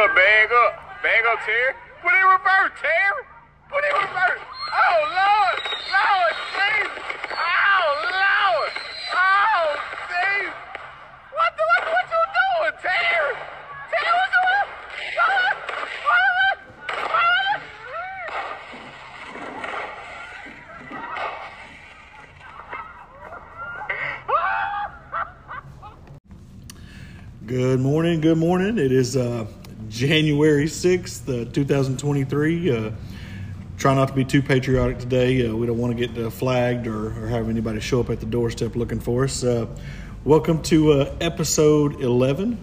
Up, bag up. Bag up, Terry. Put in reverse, Terry. Put in reverse. Oh, Lord. Lord, Jesus. Oh, Lord. Oh, Jesus. What the, what, what you doing, Terry? Terry, what you doing? What? What? What? Good morning. Good morning. It is uh, January 6th, uh, 2023. Uh, try not to be too patriotic today. Uh, we don't want to get uh, flagged or, or have anybody show up at the doorstep looking for us. Uh, welcome to uh, episode 11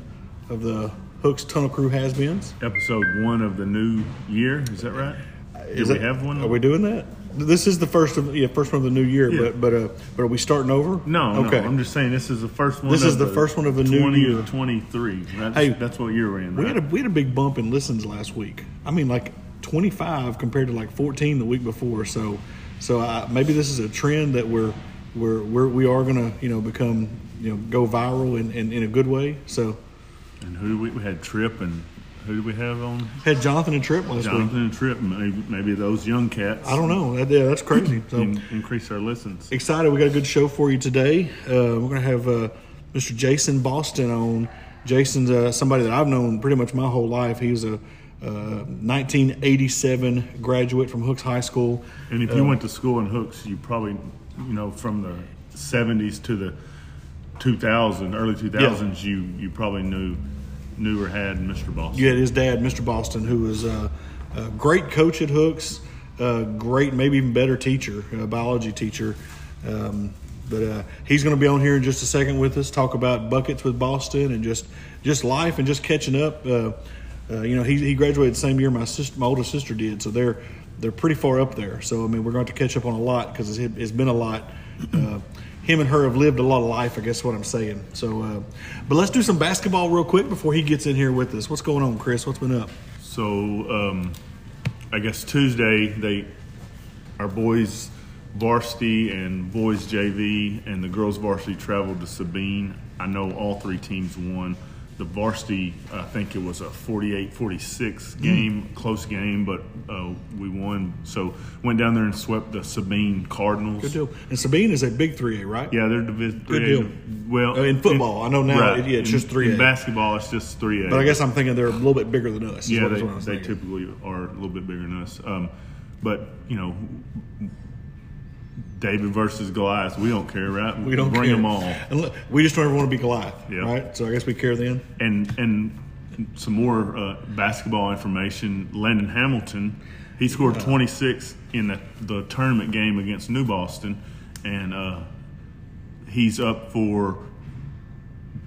of the Hooks Tunnel Crew Has Beens. episode one of the new year. Is that right? Do we have one? Are we doing that? This is the first of yeah first one of the new year, Yeah. but but uh, but are we starting over? No, Okay. no. I'm just saying this is the first one. This of is the first one of the new year. 2023. That's, Hey, that's what year we're in. We had a we had a big bump in listens last week. I mean, like 25 compared to like 14 the week before. So, so uh, maybe this is a trend that we're we're, we're we are gonna you know become you know go viral in, in, in a good way. So and who we, we had Trip and who did we have on? had Jonathan and Trip last week. Jonathan and Trip. Maybe, maybe those young cats. I don't know. That, yeah, that's crazy. So in- increase our listens. excited. We got a good show for you today. Uh, we're gonna have uh, Mr. Jason Boston on. Jason's uh, somebody that I've known pretty much my whole life. He was a uh, 1987 graduate from Hooks High School. And if you went to school in Hooks, you probably, you know, from the 70s to the 2000, early 2000s, you you probably knew knew or had Mr. Boston. You had his dad, Mr. Boston, who was uh, a great coach at Hooks, a great, maybe even better teacher, a biology teacher. Um, but uh, he's going to be on here in just a second with us, talk about buckets with Boston and just just life and just catching up. Uh, uh, you know, he, he graduated the same year my sister, my older sister did, so they're they're pretty far up there. So I mean, we're going to catch up on a lot because it's, it's been a lot. Him and her have lived a lot of life, I guess what I'm saying. So, uh, but let's do some basketball real quick before he gets in here with us. What's going on, Chris? What's been up? So um, I guess Tuesday they our boys varsity and boys JV and the girls varsity traveled to Sabine. I know all three teams won. The varsity, I think it was a 48-46 game, close game, but uh, we won. So went down there and swept the Sabine Cardinals. Good deal. And Sabine is a big 3A, right? Yeah, they're division. Good deal. Well, Uh, in football, I know now it- yeah, it's In- just 3A. In basketball, it's just three A. But I guess I'm thinking they're a little bit bigger than us. Yeah, they, what I was they typically are a little bit bigger than us. Um, but you know, David versus Goliath, we don't care, right? We don't bring care. them all. And look, we just don't ever want to be Goliath, Yeah. right? So I guess we care then. And and some more uh, basketball information. Landon Hamilton, he scored 26 in the, the tournament game against New Boston, and uh, he's up for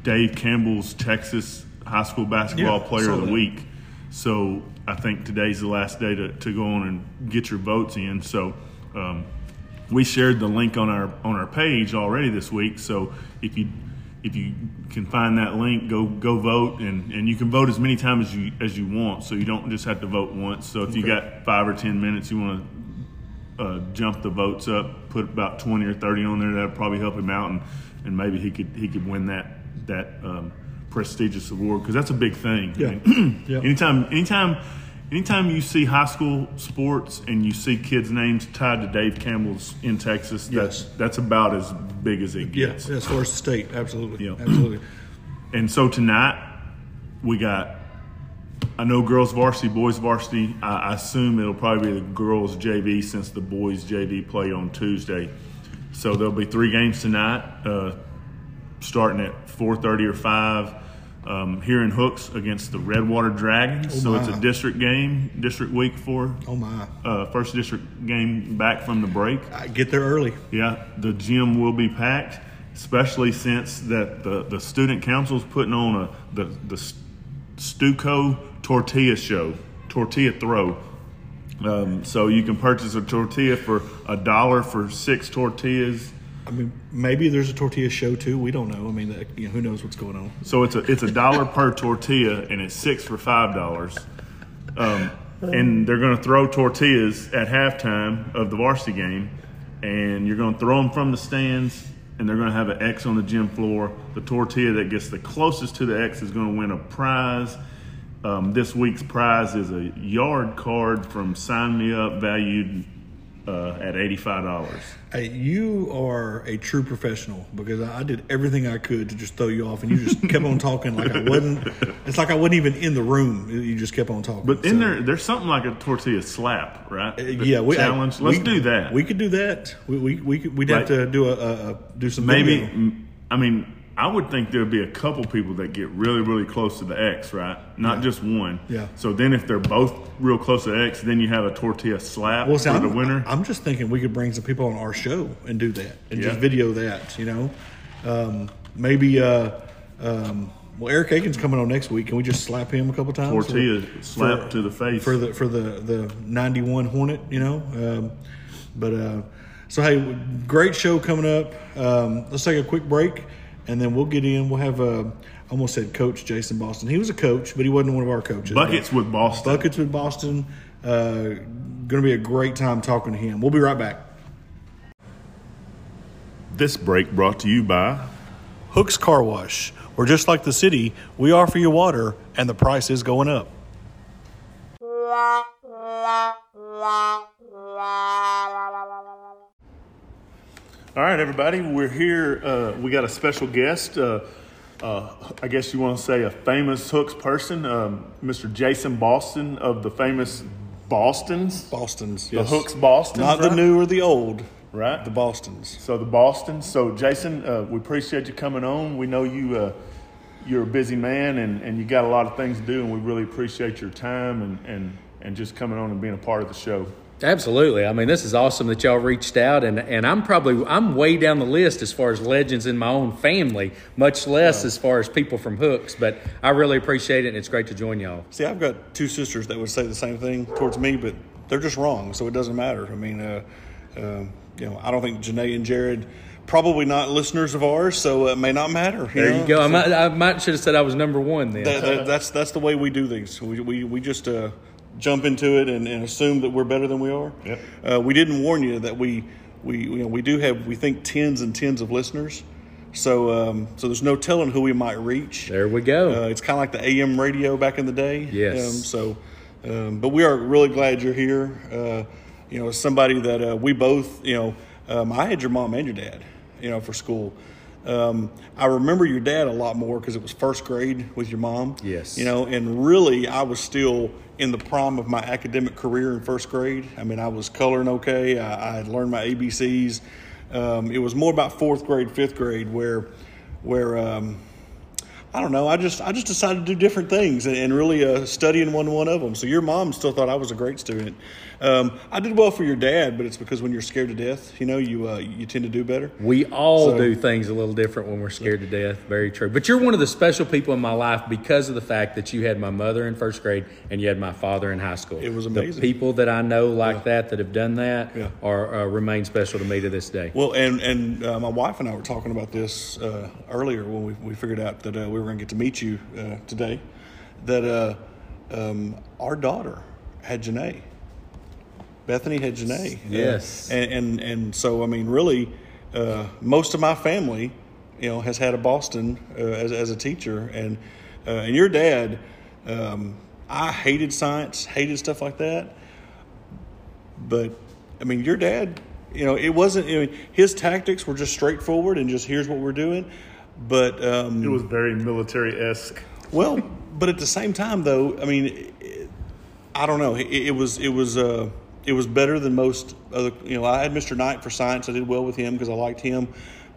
Dave Campbell's Texas High School Basketball Yeah, Player of the that. Week. So I think today's the last day to, to go on and get your votes in. So um, we shared the link on our on our page already this week. So if you if you can find that link, go go vote, and, and you can vote as many times as you as you want. So you don't just have to vote once. So if you got five or ten minutes, you want to uh, jump the votes up, put about twenty or thirty on there. That'd probably help him out, and, and maybe he could he could win that that um, prestigious award because that's a big thing. Yeah. I mean, Yeah. Anytime, anytime, anytime you see high school sports and you see kids' names tied to Dave Campbell's in Texas, that's Yes. that's about as big as it Yeah, gets. as far as the state, absolutely, Yeah. absolutely. And so tonight we got. I know girls varsity, boys varsity. I, I assume it'll probably be the girls JV since the boys JV play on Tuesday. So there'll be three games tonight, uh, starting at 4:30 or 5 um, here in Hooks against the Redwater Dragons. so it's a district game, district week four, Oh my, uh, first district game back from the break. I get there early. Yeah, the gym will be packed, especially since that the, the student council's putting on a the the Stuco tortilla show, tortilla throw. Um, so you can purchase a tortilla for a dollar for six tortillas. I mean, maybe there's a tortilla show too. We don't know. I mean, that, you know, who knows what's going on? So it's a it's a dollar per tortilla, and it's six for five dollars. Um, and they're going to throw tortillas at halftime of the varsity game, and you're going to throw them from the stands, and they're going to have an X on the gym floor. The tortilla that gets the closest to the X is going to win a prize, um, this week's prize is a yard card from Sign Me Up, valued uh, at eighty-five dollars. Hey, you are a true professional because I did everything I could to just throw you off, and you just kept on talking like I wasn't. It's like I wasn't even in the room. You just kept on talking. But in So, there, there's something like a tortilla slap, right? Uh, yeah, we challenge. I- Let's we- do that. We could do that. We we we could, we'd have to do a, a, a do some Maybe. video. m- I mean, I would think there'd be a couple people that get really, really close to the X, right? Not just one. Yeah. So then, if they're both real close to X, then you have a tortilla slap Well, see, for I'm, the winner. I'm just thinking we could bring some people on our show and do that and just video that. You know, um, maybe. Uh, um, well, Eric Aiken's coming on next week. Can we just slap him a couple times? tortilla For- slap for- to the face. for the for the the 91 Hornet, you know. Um, but uh, so hey, great show coming up. Um, let's take a quick break, and then we'll get in. We'll have uh, I almost said Coach Jason Boston. He was a coach, but he wasn't one of our coaches. Buckets with Boston. Buckets with Boston. Uh, going to be a great time talking to him. We'll be right back. This break brought to you by Hooks Car Wash, where just like the city, we offer you water, and the price is going up. All right, everybody, we're here. Uh, we got a special guest. Uh, uh, I guess you want to say a famous hooks person, um, Mr. Jason Boston of the famous Boston's, Boston's, the yes. Hooks Boston, not the new or the old, right? the Boston's. So the Boston. So Jason, uh, we appreciate you coming on. We know you uh, you're a busy man and, and you got a lot of things to do, and we really appreciate your time and, and, and just coming on and being a part of the show. Absolutely. I mean, this is awesome that y'all reached out, and, and I'm probably I'm way down the list as far as legends in my own family, much less as far as people from Hooks. But I really appreciate it, and it's great to join y'all. See, I've got two sisters that would say the same thing towards me, but they're just wrong, so it doesn't matter. I mean, uh, um you know, I don't think Janae and Jared probably not listeners of ours, so it may not matter. There know? you go. I might, I might should have said I was number one then. that, that, that's that's the way we do these. We we, we just uh, jump into it and, and assume that we're better than we are. Yep. Uh, we didn't warn you that we we you know we do have we think tens and tens of listeners. So um, so there's no telling who we might reach. there we go. Uh, it's kind of like the AM radio back in the day. Yes. Um, so, um, but we are really glad you're here. Uh, you know, as somebody that uh, we both, you know, um, I had your mom and your dad, you know, for school. Um, I remember your dad a lot more because it was first grade with your mom. Yes. You know, and really, I was still in the prime of my academic career in first grade. I mean, I was coloring okay. I, I had learned my ABCs. Um, it was more about fourth grade, fifth grade, where, where um, I don't know. I just I just decided to do different things and, and really uh, studying one one of them. So your mom still thought I was a great student. Um, I did well for your dad, but it's because when you're scared to death, you know, you uh, you tend to do better. We all So- do things a little different when we're scared to death. Very true. But you're one of the special people in my life because of the fact that you had my mother in first grade and you had my father in high school. It was The amazing. people that I know like that that have done that Yeah. are uh, remain special to me to this day. Well, and and uh, my wife and I were talking about this uh, earlier when we, we figured out that uh, we were going to get to meet you uh, today. That uh, um, our daughter had Janae. Bethany had Janae. Yes. Uh, and, and and so I mean, really, uh, most of my family, you know, has had a Boston uh, as as a teacher, and uh, and your dad. Um, I hated science, hated stuff like that but I mean, your dad, you know, it wasn't. I mean, his tactics were just straightforward and just here's what we're doing. But um, It was very military esque. well, but at the same time, though, I mean, it, I don't know. It, it was it was uh, it was better than most other. You know, I had Mr. Knight for science. I did well with him because I liked him.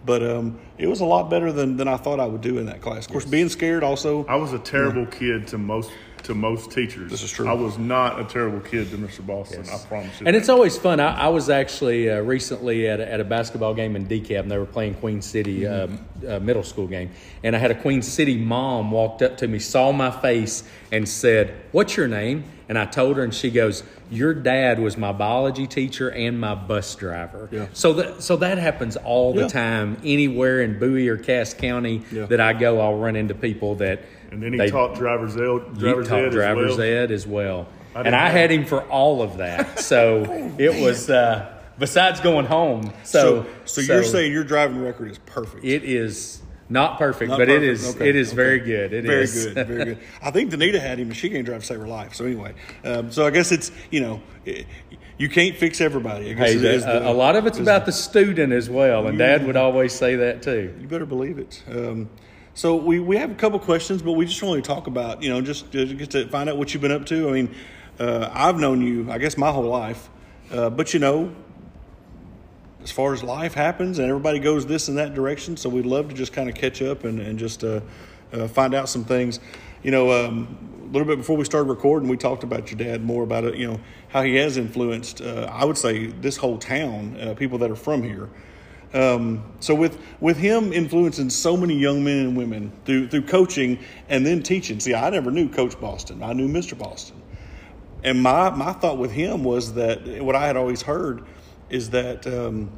But um, it was a lot better than, than I thought I would do in that class. Of course, being scared also. I was a terrible kid to most to most teachers. This is true. I was not a terrible kid to Mr. Boston. I promise you. And that. it's always fun. I, I was actually uh, recently at a, at a basketball game in DeKalb, and they were playing Queen City uh, uh, middle school game. And I had a Queen City mom walked up to me, saw my face, and said, "What's your name?" And I told her, and she goes, "Your dad was my biology teacher and my bus driver." Yeah. So that so that happens all the Yeah. time. Anywhere in Bowie or Cass County Yeah. that I go, I'll run into people that. And then he they- taught driver's ed. he Driver's taught ed as driver's well. ed as well. I and I know. had him for all of that. So it was, uh, besides going home. So, so, so you're saying your driving record is perfect. it is Not perfect, Not but it perfect. is Okay, it is okay. very good. It very is. good, very good. I think Danita had him, and she can't drive to save her life. So anyway, um, so I guess it's you know, it, you can't fix everybody. I guess Hey, is- the- the- a, a lot of it's about the student as well, and Dad would always say that too. You better believe it. Um, so we, we have a couple questions, but we just want to talk about you know just to get to find out what you've been up to. I mean, uh, I've known you, I guess, my whole life, uh, but you know, as far as life happens, and everybody goes this and that direction. So we'd love to just kind of catch up and and just uh, uh, find out some things. You know, um, a little bit before we started recording, we talked about your dad more about it. You know how he has influenced. Uh, I would say this whole town, uh, people that are from here. Um, so with with him influencing so many young men and women through through coaching and then teaching. See, I never knew Coach Boston. I knew Mr. Boston. And my my thought with him was that what I had always heard is that um,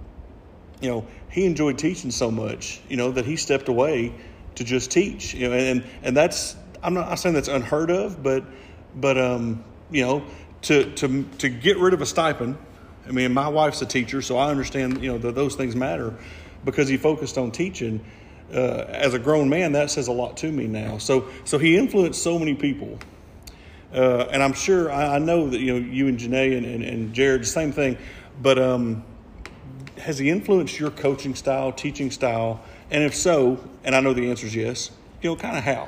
you know he enjoyed teaching so much, you know, that he stepped away to just teach. You know, and and that's I'm not saying that's unheard of, but but um, you know to to to get rid of a stipend I mean, my wife's a teacher, so I understand, you know, that those things matter because he focused on teaching. Uh, as a grown man, that says a lot to me now. So, so he influenced so many people. Uh, and I'm sure, I, I know that, you know, you and Janae and, and, and Jared, the same thing. But um, has he influenced your coaching style, teaching style? And if so, and I know the answer is yes, you know, kind of how?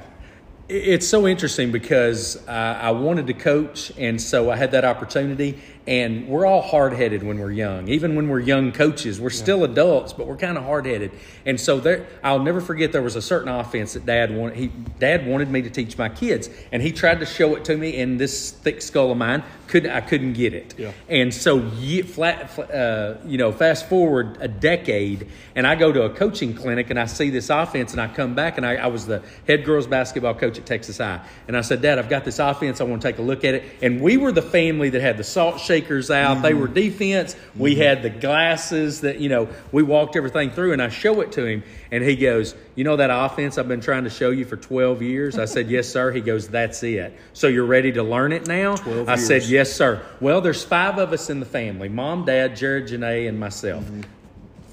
It's so interesting because I, I wanted to coach, and so I had that opportunity. And we're all hard headed when we're young. Even when we're young coaches, we're still adults, but we're kind of hard headed. And so there, I'll never forget there was a certain offense that Dad wanted. He Dad wanted me to teach my kids, and he tried to show it to me. And this thick skull of mine couldn't I couldn't get it. Yeah. And so flat, uh, you know, fast forward a decade, and I go to a coaching clinic, and I see this offense, and I come back, and I, I was the head girls basketball coach at Texas High, and I said, Dad, I've got this offense. I want to take a look at it. And we were the family that had the salt shakers out. They were mm-hmm. defense. We mm-hmm. had the glasses that you know we walked everything through, and I show it to him, and he goes, "You know that offense I've been trying to show you for 12 years?" I said, "Yes, sir." He goes, "That's it. So you're ready to learn it now?" 12 I said, "Yes, sir." Well, there's five of us in the family: mom, dad, Jared, Janae, and myself. Mm-hmm.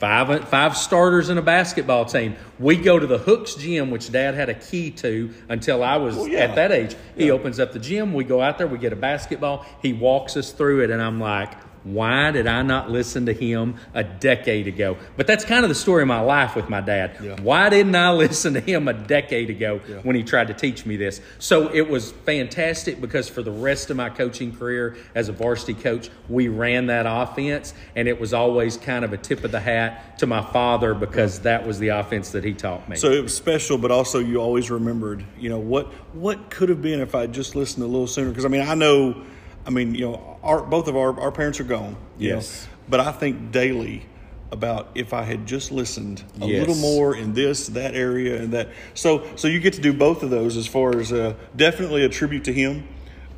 Five, five starters in a basketball team. We go to the Hooks gym, which Dad had a key to until I was Well, yeah. at that age. He opens up the gym. We go out there. We get a basketball. He walks us through it, and I'm like, why did I not listen to him a decade ago? But that's kind of the story of my life with my dad. Yeah. Why didn't I listen to him a decade ago Yeah. when he tried to teach me this? So it was fantastic because for the rest of my coaching career as a varsity coach, we ran that offense, and it was always kind of a tip of the hat to my father because that was the offense that he taught me. So it was special, but also you always remembered, you know, what what could have been if I just listened a little sooner. Because I mean, I know, I mean, you know, our both of our our parents are gone. you know, Yes. but I think daily about if I had just listened a Yes. little more in this that area and that. So so you get to do both of those as far as uh, definitely a tribute to him,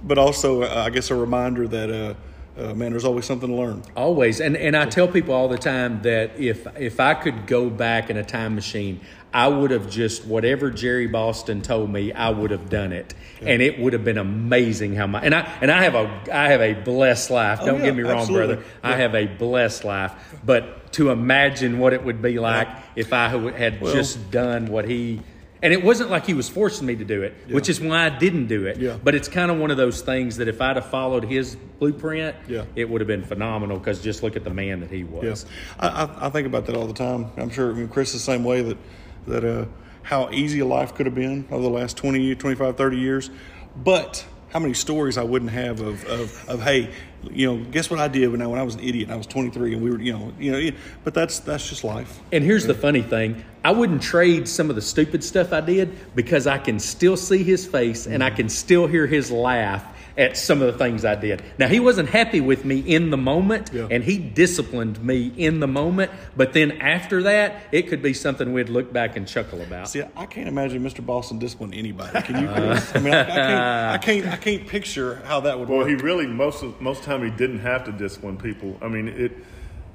but also uh, I guess a reminder that uh, uh, man, there's always something to learn. Always, and and I tell people all the time that if if I could go back in a time machine, I would have just whatever Jerry Boston told me, I would have done it, and it would have been amazing how my and I and I have a I have a blessed life. Don't Oh, yeah, get me wrong, absolutely. brother. I have a blessed life, but to imagine what it would be like if I had Well- just done what he. And it wasn't like he was forcing me to do it, which is why I didn't do it. Yeah. But it's kind of one of those things that if I'd have followed his blueprint, Yeah. it would have been phenomenal because just look at the man that he was. Yes, I, I, I think about that all the time. I'm sure I mean, Chris the same way that that uh, how easy a life could have been over the last 20, 25, 30 years, but how many stories I wouldn't have of, of, of hey, you know, guess what I did when I when I was an idiot I was 23 and we were, you know, you know, but that's that's just life. And here's the funny thing I wouldn't trade some of the stupid stuff I did because I can still see his face and I can still hear his laugh at some of the things I did. Now, he wasn't happy with me in the moment Yeah. and he disciplined me in the moment, but then after that, it could be something we'd look back and chuckle about. See, I can't imagine Mr. Boston discipline anybody. Can you? Chris? I mean, I, I can't. I can't. I can't picture how that would Well, work. he really most of, most time he didn't have to discipline people. I mean, it.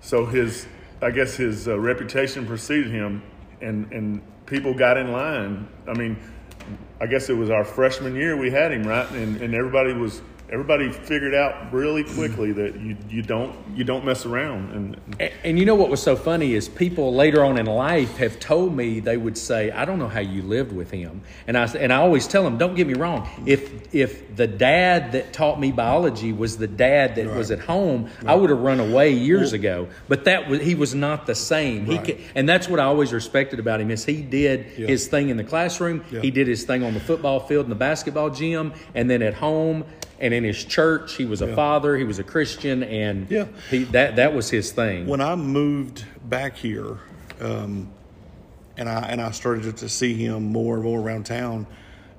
So his, I guess his uh, reputation preceded him, and and people got in line. I mean, I guess it was our freshman year we had him right, and, and everybody was everybody figured out really quickly that you, you don't you don't mess around and And, and you know what was so funny is people later on in life have told me they would say, "I don't know how you lived with him," and I and I always tell them, "Don't get me wrong. If if the dad that taught me biology was the dad that was at home, I would have run away years ago. But that was he was not the same. He Right. ca- and that's what I always respected about him is he did Yeah. his thing in the classroom, Yeah. he did his thing on the football field and the basketball gym, and then at home." And in his church, he was a father. He was a Christian, and Yeah. he, that that was his thing. when I moved back here, um, and I and I started to see him more and more around town,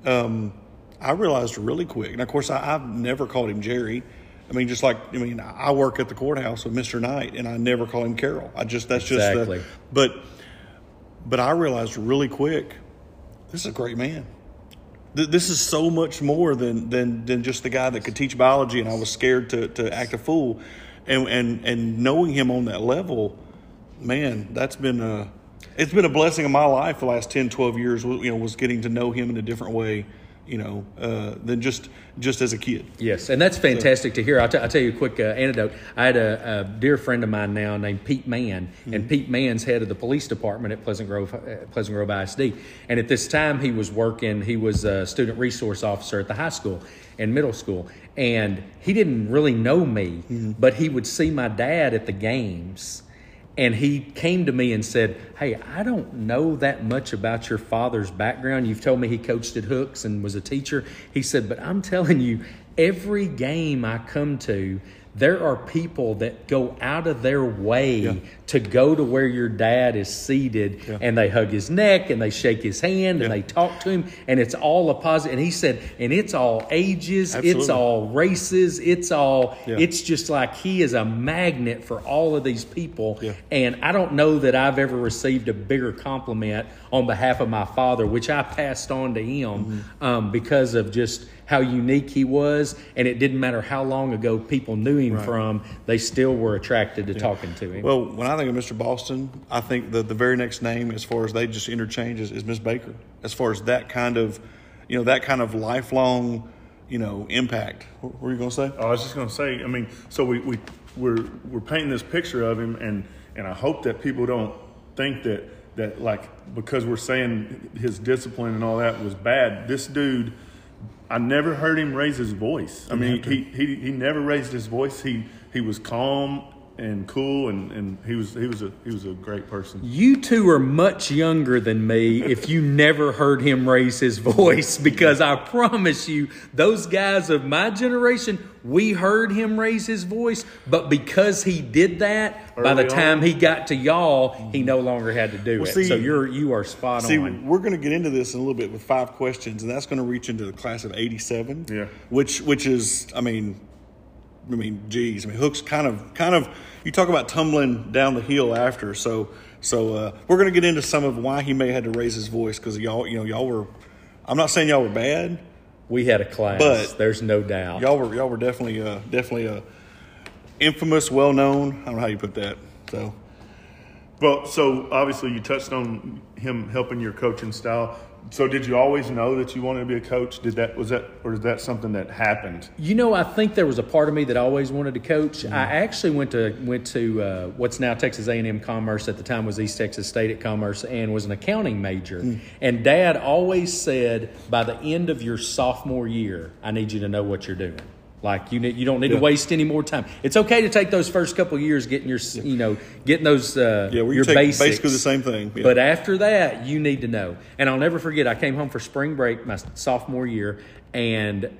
um, I realized really quick. And of course, I, I've never called him Jerry. I mean, just like I mean, I work at the courthouse with Mister Knight, and I never call him Carol. I just that's Exactly. just the, but but I realized really quick, this is a great man. Th- This is so much more than, than, than just the guy that could teach biology, and I was scared to, to act a fool. And, and, and knowing him on that level, man, that's been a, it's been a blessing in my life the last 10, 12 years, you know, was getting to know him in a different way, you know, uh, than just, just as a kid. Yes, and that's fantastic to hear. I'll, t- I'll tell you a quick uh, anecdote. I had a, a dear friend of mine now named Pete Mann, and Pete Mann's head of the police department at Pleasant Grove, uh, Pleasant Grove ISD. And at this time, he was working. He was a student resource officer at the high school and middle school, and he didn't really know me, but he would see my dad at the games. And he came to me and said, Hey, I don't know that much about your father's background. You've told me he coached at Hooks and was a teacher. He said, But I'm telling you, every game I come to, there are people that go out of their way Yeah. to go to where your dad is seated Yeah. and they hug his neck and they shake his hand Yeah. and they talk to him and it's all a positive. And he said, and it's all ages, it's all races, it's all, it's just like he is a magnet for all of these people. And I don't know that I've ever received a bigger compliment on behalf of my father, which I passed on to him Mm-hmm. um, because of just how unique he was. And it didn't matter how long ago people knew him Right. from, they still were attracted to talking to him. Well, when I think of Mr. Boston, I think that the very next name, as far as they just interchange, is, is Miss Baker. As far as that kind of, you know, that kind of lifelong, you know, impact. What were you going to say? Oh, I was just going to say, I mean, so we, we we're we're painting this picture of him, and and I hope that people don't think that that like because we're saying his discipline and all that was bad. This dude, I never heard him raise his voice. I mean, he, he he never raised his voice. He he was calm and cool, and, and he was he was a he was a great person. You two are much younger than me if you never heard him raise his voice because I promise you, those guys of my generation, we heard him raise his voice, but because he did that, by the Early time on. he got to y'all, he no longer had to do Well, it. see- so you're you are spot on. See, on. we're going to get into this in a little bit with five questions, and that's going to reach into the class of '87. Yeah. Which, which is, I mean, I mean, geez, I mean, Hook's kind of, kind of. You talk about tumbling down the hill after, so, so uh, we're going to get into some of why he may have had to raise his voice because y'all, you know, y'all were. I'm not saying y'all were bad. We had a class. But- there's no doubt. Y'all were, y'all were definitely, uh, definitely uh, infamous, well known. I don't know how you put that. So, Well, so obviously you touched on him helping your coaching style. So did you always know that you wanted to be a coach? Did that was that or is that something that happened? You know, I think there was a part of me that always wanted to coach. Mm-hmm. I actually went to went to uh, what's now Texas A and M Commerce. At the time, was East Texas State at Commerce, and was an accounting major. Mm. And Dad always said, by the end of your sophomore year, I need you to know what you're doing. Like you need, you don't need Yeah. to waste any more time. It's okay to take those first couple of years getting your, you know, getting those uh, yeah, we your basics. basically the same thing. Yeah. But after that, you need to know. And I'll never forget, I came home for spring break my sophomore year, and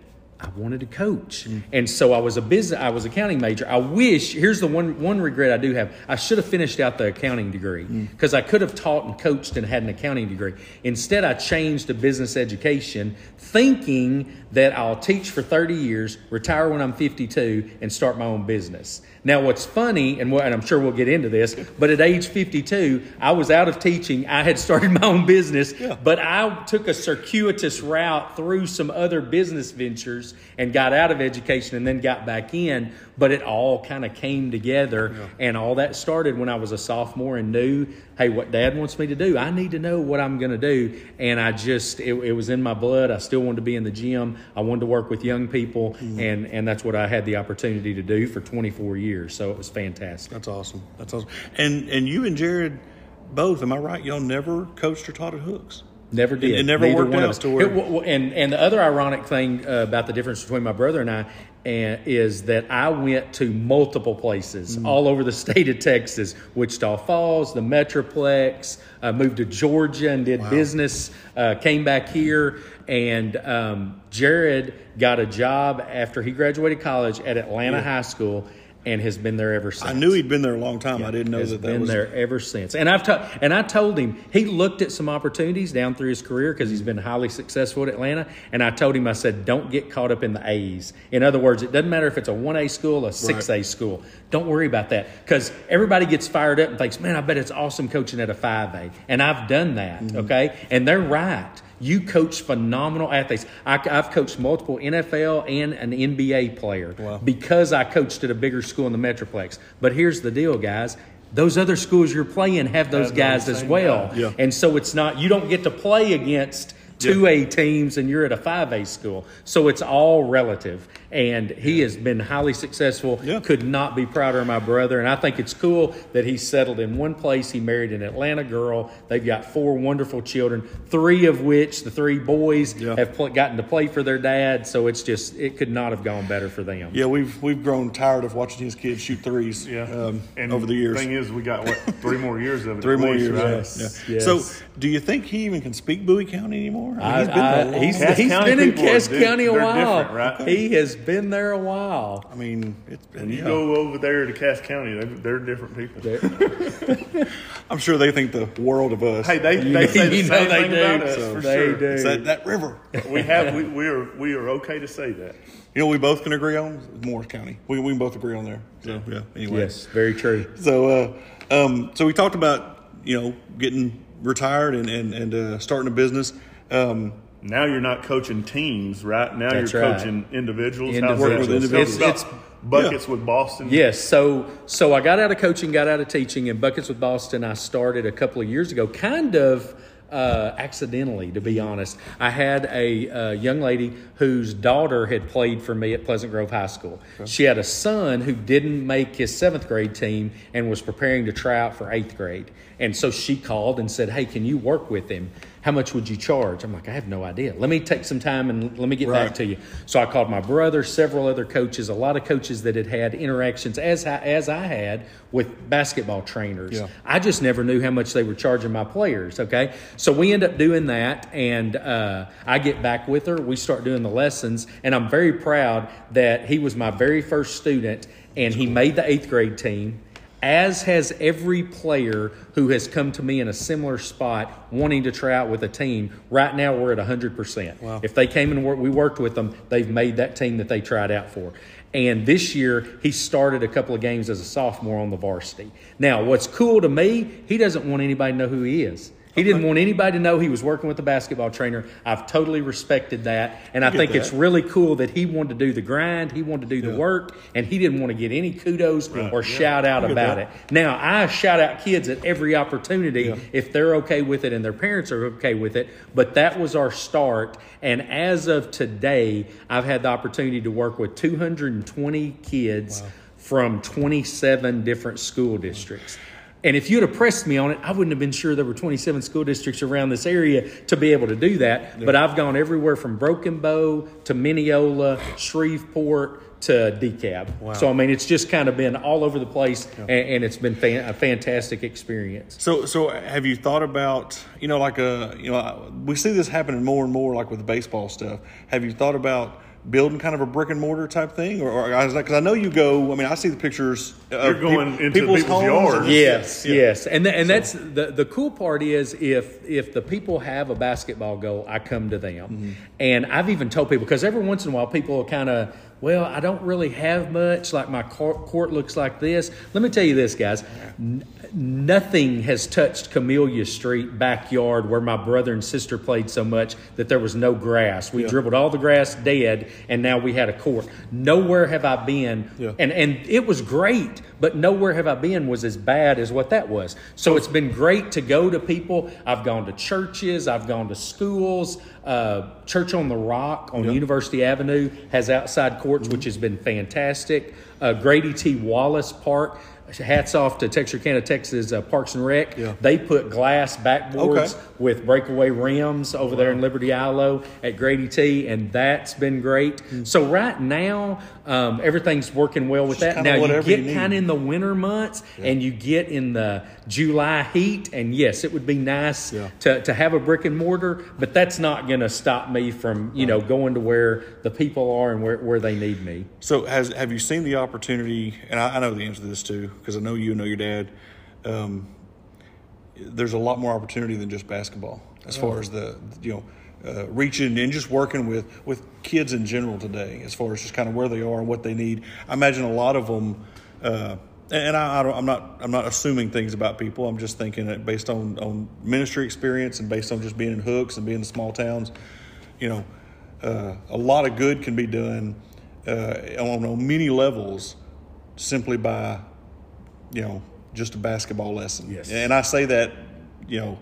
I wanted to coach. Mm. And so I was a business, I was accounting major. I wish, here's the one, one regret I do have. I should have finished out the accounting degree Mm. because I could have taught and coached and had an accounting degree. Instead, I changed to business education, thinking that I'll teach for 30 years, retire when I'm 52, and start my own business. Now, what's funny, and, we'll- and I'm sure we'll get into this, but at age 52, I was out of teaching. I had started my own business, Yeah. but I took a circuitous route through some other business ventures years and got out of education and then got back in, but it all kind of came together. And all that started when I was a sophomore and knew, hey, what dad wants me to do, I need to know what I'm going to do. And I just, it, it was in my blood. I still wanted to be in the gym. I wanted to work with young people. Mm-hmm. And, and that's what I had the opportunity to do for 24 years. So it was fantastic. That's awesome. That's awesome. And and you and Jared both, am I right? Y'all never coached or taught at hooks. Never did. it never Neither worked one of out us. to where- It w- w- and and the other ironic thing uh, about the difference between my brother and I uh, is that I went to multiple places Mm. all over the state of Texas, Wichita Falls, the Metroplex. I moved to Georgia and did business. Uh, came back here, and um, Jared got a job after he graduated college at Atlanta High School. And has been there ever since I knew he'd been there a long time. I didn't know has that that been was there ever since. And I've to, and I told him he looked at some opportunities down through his career because he's been highly successful at Atlanta. And I told him I said, don't get caught up in the A's. In other words, it doesn't matter if it's a one A school, a six A school. Don't worry about that because everybody gets fired up and thinks, man, I bet it's awesome coaching at a five A. And I've done that. Mm-hmm. Okay, and they're right. You coach phenomenal athletes. I, I've coached multiple NFL and an NBA player Wow. because I coached at a bigger school in the Metroplex. But here's the deal, guys. Those other schools you're playing have those Have guys as well. guys. Yeah. And so it's not, you don't get to play against two A teams and you're at a five A school. So it's all relative. And he has been highly successful. Yeah. Could not be prouder of my brother. And I think it's cool that he settled in one place. He married an Atlanta girl. They've got four wonderful children, three of which, the three boys, Yeah. have pl- gotten to play for their dad. So it's just, it could not have gone better for them. Yeah, we've we've grown tired of watching his kids shoot threes. Yeah. um, and over the years. thing is, we got what three more years of it. Three more least, years. right? yeah, yeah. Yes. So, do you think he even can speak Bowie County anymore? I I, mean, he's been there a I- long he's, time. Cass he's County been in people are Cass County a while. right? He has been there a while. I mean, it's been. When you yeah. go over there to Cass County, they're, they're different people. I'm sure they think the world of us. Hey, they, they say the know same they thing do. about us So- for They sure. do. It's that, that river. We have we, we are we are okay to say that. You know, we both can agree on Morris County. We, we can both agree on there. So yeah. Anyway. Yes, very true. So, uh, um, so we talked about you know getting retired and and, and uh, starting a business. Um, Now you're not coaching teams, right? Now That's you're right. coaching individuals. Individuals. How's Working with that? individuals. Tell us It's- about buckets with Boston. Yes, so so I got out of coaching, got out of teaching, and buckets with Boston. I started a couple of years ago, kind of uh, accidentally, to be honest. I had a uh, young lady whose daughter had played for me at Pleasant Grove High School. She had a son who didn't make his seventh grade team and was preparing to try out for eighth grade. And so she called and said, "Hey, can you work with him? How much would you charge?" I'm like, "I have no idea. Let me take some time and let me get Right. back to you." So I called my brother, several other coaches, a lot of coaches that had had interactions as I, as I had with basketball trainers. Yeah. I just never knew how much they were charging my players. Okay, so we end up doing that, and uh, I get back with her. We start doing the lessons, and I'm very proud that he was my very first student, and he made the eighth grade team. As has every player who has come to me in a similar spot wanting to try out with a team. Right now, we're at 100%. Wow. If they came and we worked with them, they've made that team that they tried out for. And this year, he started a couple of games as a sophomore on the varsity. Now, what's cool to me, he doesn't want anybody to know who he is. He didn't want anybody to know he was working with a basketball trainer. I've totally respected that. And I get think that. it's really cool that he wanted to do the grind, he wanted to do the work, and he didn't want to get any kudos or shout out about that. it. Now, I shout out kids at every opportunity if they're okay with it and their parents are okay with it, but that was our start. And as of today, I've had the opportunity to work with 220 kids from 27 different school districts. And if you'd have pressed me on it, I wouldn't have been sure there were 27 school districts around this area to be able to do that. But I've gone everywhere from Broken Bow to Mineola, Shreveport to DeKalb. So, I mean, it's just kind of been all over the place, and, and it's been fan- a fantastic experience. So, so have you thought about you know like a you know we see this happening more and more like with the baseball stuff. Have you thought about building kind of a brick and mortar type thing, or, or because I know you go. I mean, I see the pictures. Of You're going peop- into people's homes yards. and- Yes, Yeah. yes, and th- and that's the the cool part is if if the people have a basketball goal, I come to them, Mm-hmm. and I've even told people because every once in a while people kind of well, I don't really have much. Like my court, looks like this. Let me tell you this, guys. N- nothing has touched Camellia Street backyard where my brother and sister played so much that there was no grass. We Yeah. dribbled all the grass dead, and now we had a court. Nowhere have I been, Yeah. and and it was great, but nowhere have I been was as bad as what that was. So it's been great to go to people. I've gone to churches, I've gone to schools. Uh, Church on the Rock on University Avenue has outside courts, which has been fantastic. Uh, Grady T. Wallace Park. Hats off to Texarkana, Texas uh, Parks and Rec. Yeah. They put glass backboards Okay. with breakaway rims over there in Liberty-Eylau at Grady T, and that's been great. So right now, um, everything's working well with that. Now you get kind of in the winter months, and you get in the July heat, and yes, it would be nice Yeah. to, to have a brick and mortar, but that's not going to stop me from you know going to where the people are and where, where they need me. So, has have you seen the opportunity? And I, I know the answer to this too, because I know you know your dad. Um, there's a lot more opportunity than just basketball, as far as the you know uh, reaching and just working with with kids in general today, as far as just kind of where they are and what they need. I imagine a lot of them. Uh, and I, I don't, I'm not. I'm not assuming things about people. I'm just thinking that based on, on ministry experience and based on just being in hooks and being in small towns, you know, uh, a lot of good can be done uh, on, on many levels simply by, you know, just a basketball lesson. Yes. And I say that, you know,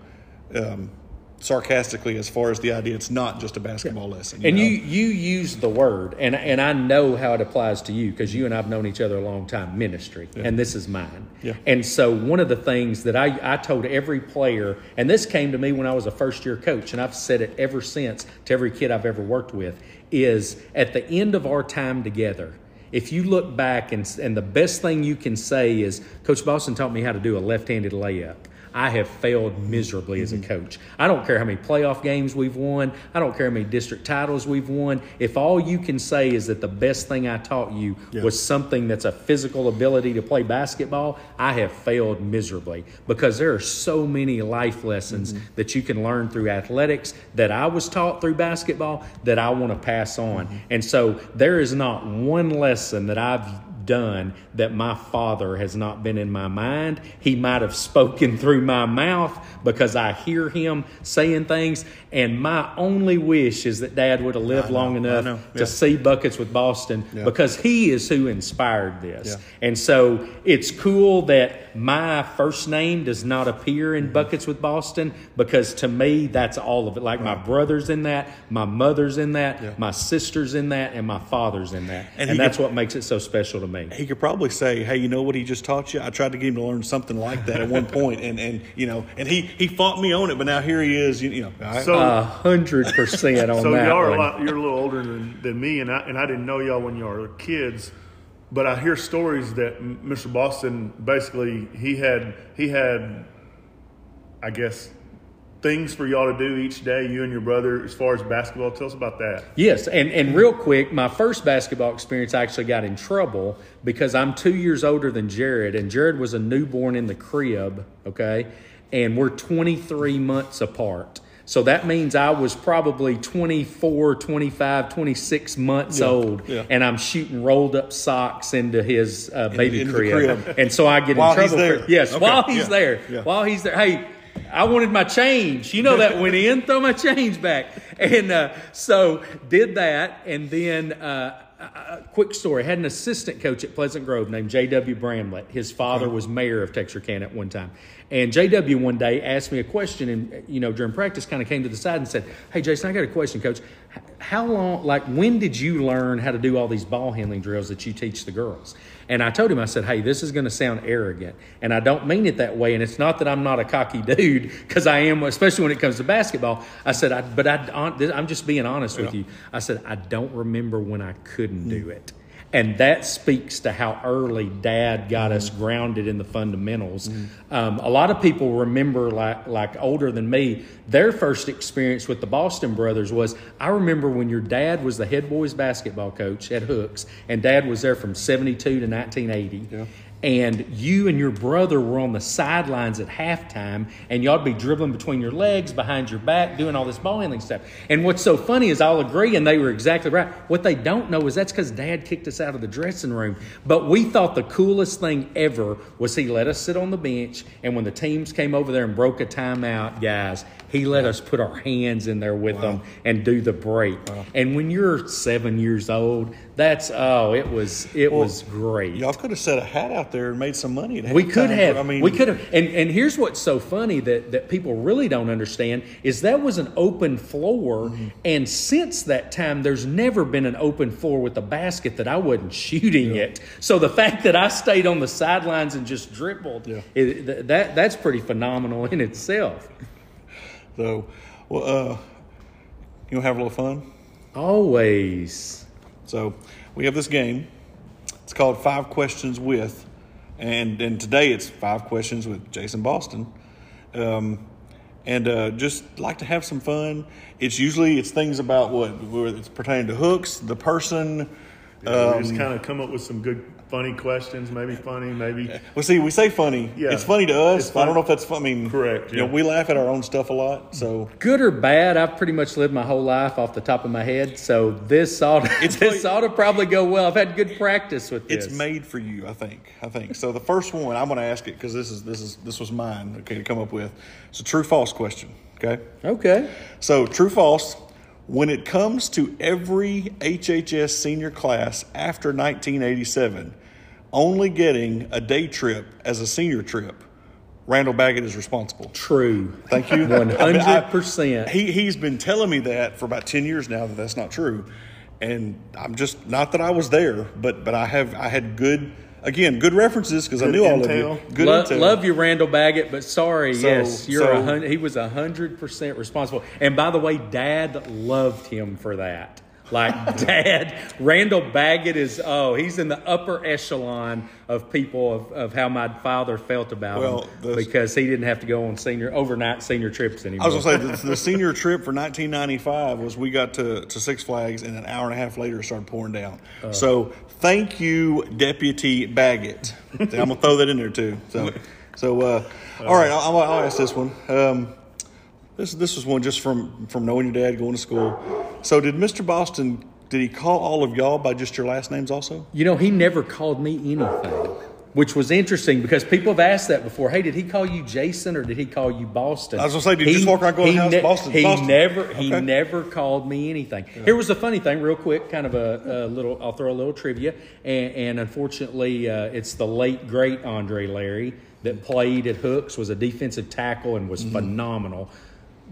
um, sarcastically as far as the idea it's not just a basketball lesson. And know? you you use the word, and and I know how it applies to you because you and I've known each other a long time. Ministry, and this is mine. Yeah. And so one of the things that I I told every player, and this came to me when I was a first year coach, and I've said it ever since to every kid I've ever worked with, is at the end of our time together. If you look back and, and the best thing you can say is, Coach Boston taught me how to do a left handed layup. I have failed miserably as a mm-hmm. coach. I don't care how many playoff games we've won. I don't care how many district titles we've won. If all you can say is that the best thing I taught you was something that's a physical ability to play basketball, I have failed miserably because there are so many life lessons mm-hmm. that you can learn through athletics that I was taught through basketball that I want to pass on. Mm-hmm. And so there is not one lesson that I've done that my father has not been in my mind. He might have spoken through my mouth because I hear him saying things. And my only wish is that dad would have lived know, long enough yeah. to see Buckets with Boston because he is who inspired this. Yeah. And so it's cool that my first name does not appear in Buckets with Boston because to me, that's all of it. Like my brother's in that, my mother's in that, my sister's in that, and my father's in that. And And, that's could- what makes it so special to me. He could probably say, "Hey, you know what he just taught you? I tried to get him to learn something like that at one point, and and you know, and he he fought me on it, but now here he is. You, you know, I- So, A hundred percent on so that y'all are a lot, you're a little older than, than me, and I, and I didn't know y'all when y'all were kids. But I hear stories that Mr. Boston basically he had he had, I guess, things for y'all to do each day, you and your brother, as far as basketball. Tell us about that. Yes, and, and real quick, my first basketball experience I actually got in trouble because I'm two years older than Jared, and Jared was a newborn in the crib, okay? And we're 23 months apart. So that means I was probably 24, 25, 26 months old, yeah. and I'm shooting rolled up socks into his uh, baby into the crib. crib. And so I get While in he's trouble. there. For, yes, Okay, while he's yeah, there. yeah. While he's there. Hey, I wanted my change. You know that went in. Throw my change back. And uh, so did that. And then, uh, a a quick story. I had an assistant coach at Pleasant Grove named J.W. Bramlett. His father was mayor of Texarkana at one time. And J.W. one day asked me a question, and you know during practice, kind of came to the side and said, "Hey, Jason, I got a question, Coach. How long? Like, when did you learn how to do all these ball handling drills that you teach the girls?" And I told him, I said, "Hey, this is going to sound arrogant, and I don't mean it that way. And it's not that I'm not a cocky dude, because I am, especially when it comes to basketball. I said, I, but I, I'm just being honest with you. I said, I don't remember when I couldn't do it." And that speaks to how early dad got us grounded in the fundamentals. Um, a lot of people remember, like, like older than me, their first experience with the Boston brothers was I remember when your dad was the head boys basketball coach at Hooks, and dad was there from 72 to 1980. And you and your brother were on the sidelines at halftime, and y'all be dribbling between your legs, behind your back, doing all this ball handling stuff. And what's so funny is I'll agree, and they were exactly right. What they don't know is that's because Dad kicked us out of the dressing room. But we thought the coolest thing ever was he let us sit on the bench, and when the teams came over there and broke a timeout, guys, he let us put our hands in there with them and do the break. And when you're seven years old, that's oh, it was it was great. Y'all could have set a hat out there and made some money. We could have. I mean, we could have. And and here's what's so funny that that people really don't understand is that was an open floor, Mm-hmm. and since that time, there's never been an open floor with a basket that I wasn't shooting it. So the fact that I stayed on the sidelines and just dribbled, Yeah. it- that that's pretty phenomenal in itself. So, well, uh, you'll have a little fun? Always. So, we have this game. It's called Five Questions with, and and today it's Five Questions with Jason Boston. Um, and uh, just like to have some fun. It's usually it's things about what it's pertaining to hooks, the person. we Um, just kind of come up with some good, funny questions. Maybe funny, maybe. Well, see, we say funny. Yeah. It's funny to us. It's but I don't know if that's funny. I mean, Correct, You know, we laugh at our own stuff a lot. So Good or bad, I've pretty much lived my whole life off the top of my head. So this ought It's this like- ought to probably go well. I've had good practice with this. it's made for you, I think. I think so. The first one, I'm going to ask it because this is this is this was mine. Okay, to come up with. It's a true false question. Okay. Okay. So, true false. When it comes to every HHS senior class after 1987 only getting a day trip as a senior trip, Randall Baggett is responsible. True. Thank you. One I mean, I- hundred percent. He he's been telling me that for about ten years now that that's not true, and I'm just not that I was there, but but I have I had good again good references because I knew all of you. Good Lo- intel. love you, Randall Baggett, but sorry, So- yes, you're so- a hun- he was a hundred percent responsible. And by the way, Dad loved him for that. Like Dad, Randall Baggett is oh, he's in the upper echelon of people of, of how my father felt about Well, him the- because he didn't have to go on senior overnight senior trips anymore. I was gonna say the, the senior trip for 1995 was we got to, to Six Flags and an hour and a half later it started pouring down. Uh. so thank you, Deputy Baggett. I'm gonna throw that in there too. So so uh, all right, I'll, I'll ask this one. Um, this this was one just from from knowing your dad going to school. So did Mr. Boston? Did he call all of y'all by just your last names also? You know, he never called me anything, which was interesting because people have asked that before. Hey, did he call you Jason or did he call you Boston? I was gonna say, did you just walk around going, he "How's Boston? He Boston." never, he never called me anything. Here was the funny thing, real quick, kind of a, a little. I'll throw a little trivia, and, and unfortunately, uh, it's the late great Andre Larry that played at Hooks, was a defensive tackle, and Mm-hmm. was phenomenal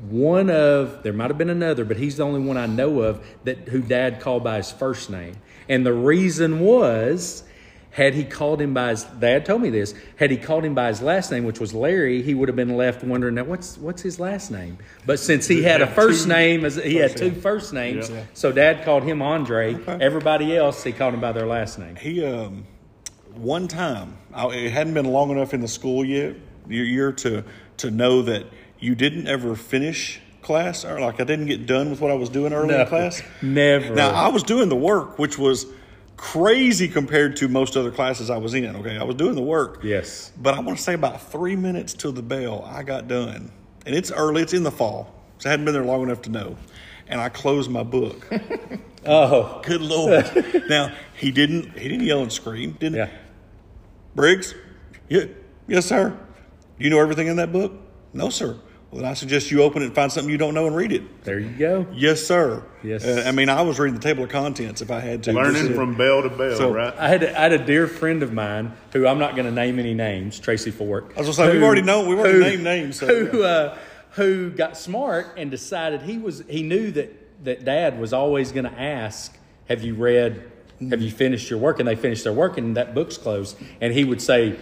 one of there might have been another but he's the only one i know of that who dad called by his first name. And the reason was had he called him by his dad told me this had he called him by his last name which was larry he would have been left wondering now what's what's his last name? But since he had a first name as he had two first names. Yeah. so dad called him andre. Everybody else he called him by their last name. He um, one time I, it hadn't been long enough in the school yet year to to know that you didn't ever finish class or like I didn't get done with what I was doing early in class. never. Now I was doing the work, which was crazy compared to most other classes I was in. Okay, I was doing the work. yes But I want to say about three minutes till the bell, I got done. And it's early, it's in the fall. So I hadn't been there long enough to know. And I closed my book. oh Good Lord. now, he didn't he didn't yell and scream, didn't yeah he? Briggs? Yeah, yes, sir. You know everything in that book? No, sir. Well, then I suggest you open it and find something you don't know and read it. there you go Yes, sir. Yes. Uh, I mean, I was reading the table of contents if I had to. Learning from bell to bell, So- right? I had, I had a dear friend of mine who I'm not going to name any names, Tracy Fort. I was gonna say, we've already known- we've already named names, so, who, uh, who got smart and decided he was he knew that that Dad was always going to ask, "Have you read? Have you finished your work?" And they finished their work, and that book's closed. And he would say.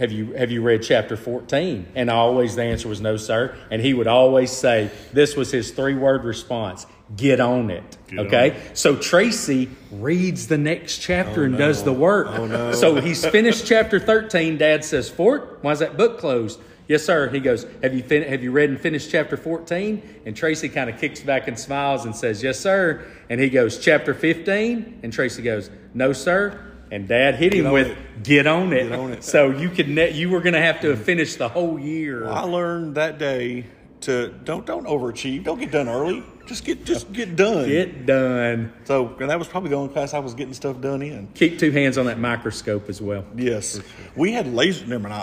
Have you have you read chapter 14? And always the answer was no, sir. And he would always say, this was his three word response get on it. Get on okay? it. So Tracy reads the next chapter oh, and does the work. Oh, no. So he's finished chapter 13. Dad says, Fort, why's that book closed? Yes, sir. He goes, Have you fin- have you read and finished chapter 14? And Tracy kind of kicks back and smiles and says, Yes, sir. And he goes, Chapter 15? And Tracy goes, No, sir. And Dad hit him on with it. "Get on it." Get on it. So you could ne- you were going to have to finish the whole year. I learned that day to don't don't overachieve. Don't get done early. Just get just get done. Get done. so, and that was probably the only class I was getting stuff done in. Keep two hands on that microscope as well. Yes, we had laser. Never mind.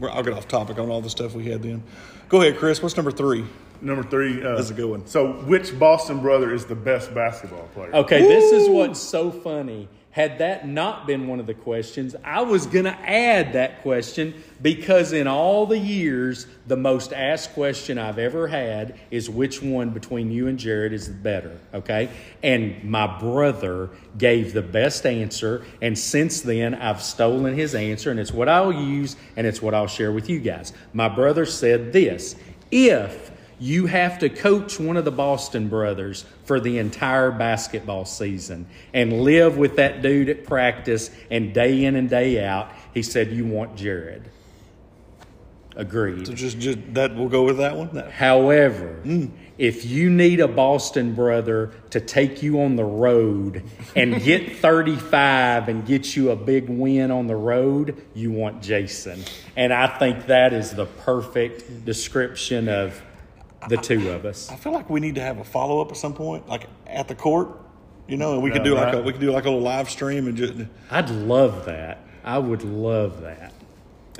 I'll, I'll get off topic on all the stuff we had then. Go ahead, Chris. What's number three? Number three. Uh, That's a good one. So, which Boston brother is the best basketball player? Okay, this is what's so funny. Had that not been one of the questions, I was going to add that question because in all the years, the most asked question I've ever had is which one between you and Jared is the better, okay? And my brother gave the best answer, and since then, I've stolen his answer, and it's what I'll use and it's what I'll share with you guys. My brother said this If you have to coach one of the Boston brothers for the entire basketball season and live with that dude at practice and day in and day out. He said, You want Jared. Agreed. So just just that we'll go with that one. That- However, mm. if you need a Boston brother to take you on the road and get 35 and get you a big win on the road, you want Jason. And I think that is the perfect description of the two of us. I feel like we need to have a follow up at some point, like at the court. You know, and we could do Yeah, like a we could do like a little live stream and just. I'd love that. I would love that.